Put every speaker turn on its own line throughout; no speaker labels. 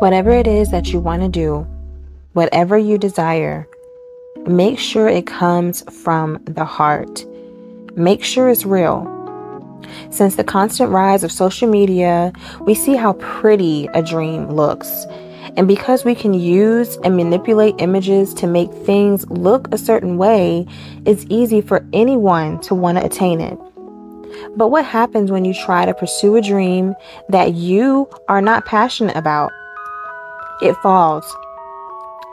Whatever it is that you want to do, whatever you desire, make sure it comes from the heart. Make sure it's real. Since the constant rise of social media, we see how pretty a dream looks. And because we can use and manipulate images to make things look a certain way, it's easy for anyone to want to attain it. But what happens when you try to pursue a dream that you are not passionate about? it falls.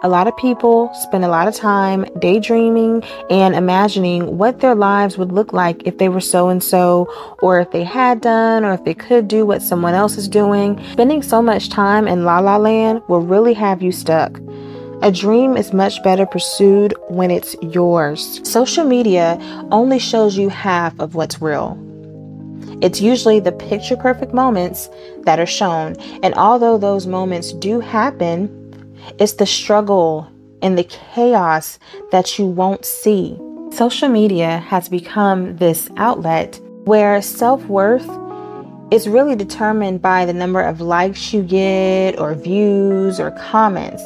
A lot of people spend a lot of time daydreaming and imagining what their lives would look like if they were so and so, or if they had done, or if they could do what someone else is doing. Spending so much time in la la land will really have you stuck. A dream is much better pursued when it's yours. Social media only shows you half of what's real. It's usually the picture perfect moments that are shown. And although those moments do happen, it's the struggle and the chaos that you won't see. Social media has become this outlet where self worth is really determined by the number of likes you get, or views, or comments.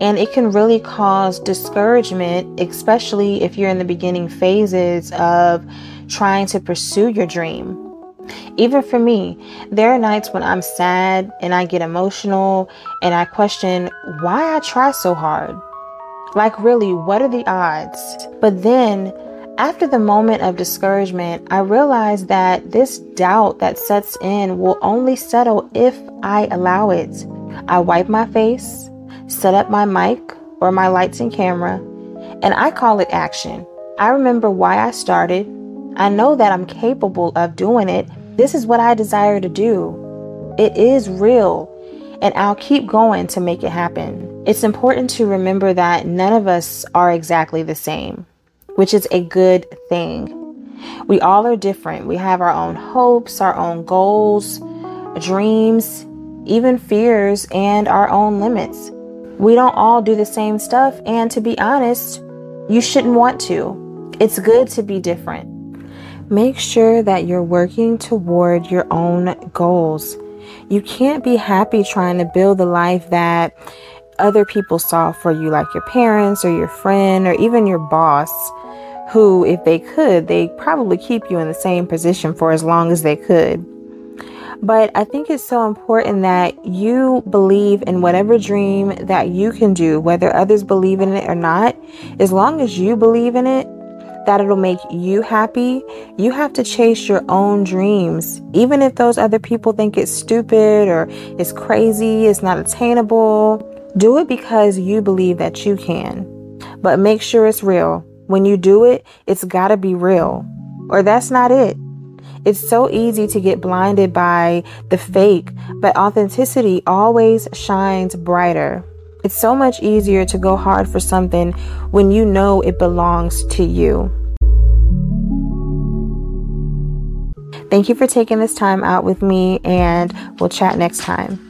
And it can really cause discouragement, especially if you're in the beginning phases of trying to pursue your dream. Even for me, there are nights when I'm sad and I get emotional and I question why I try so hard. Like, really, what are the odds? But then, after the moment of discouragement, I realize that this doubt that sets in will only settle if I allow it. I wipe my face, set up my mic or my lights and camera, and I call it action. I remember why I started. I know that I'm capable of doing it this is what I desire to do. It is real, and I'll keep going to make it happen. It's important to remember that none of us are exactly the same, which is a good thing. We all are different. We have our own hopes, our own goals, dreams, even fears, and our own limits. We don't all do the same stuff, and to be honest, you shouldn't want to. It's good to be different. Make sure that you're working toward your own goals. You can't be happy trying to build the life that other people saw for you, like your parents or your friend or even your boss, who, if they could, they probably keep you in the same position for as long as they could. But I think it's so important that you believe in whatever dream that you can do, whether others believe in it or not. As long as you believe in it, that it'll make you happy, you have to chase your own dreams. Even if those other people think it's stupid or it's crazy, it's not attainable, do it because you believe that you can. But make sure it's real. When you do it, it's got to be real, or that's not it. It's so easy to get blinded by the fake, but authenticity always shines brighter. It's so much easier to go hard for something when you know it belongs to you. Thank you for taking this time out with me, and we'll chat next time.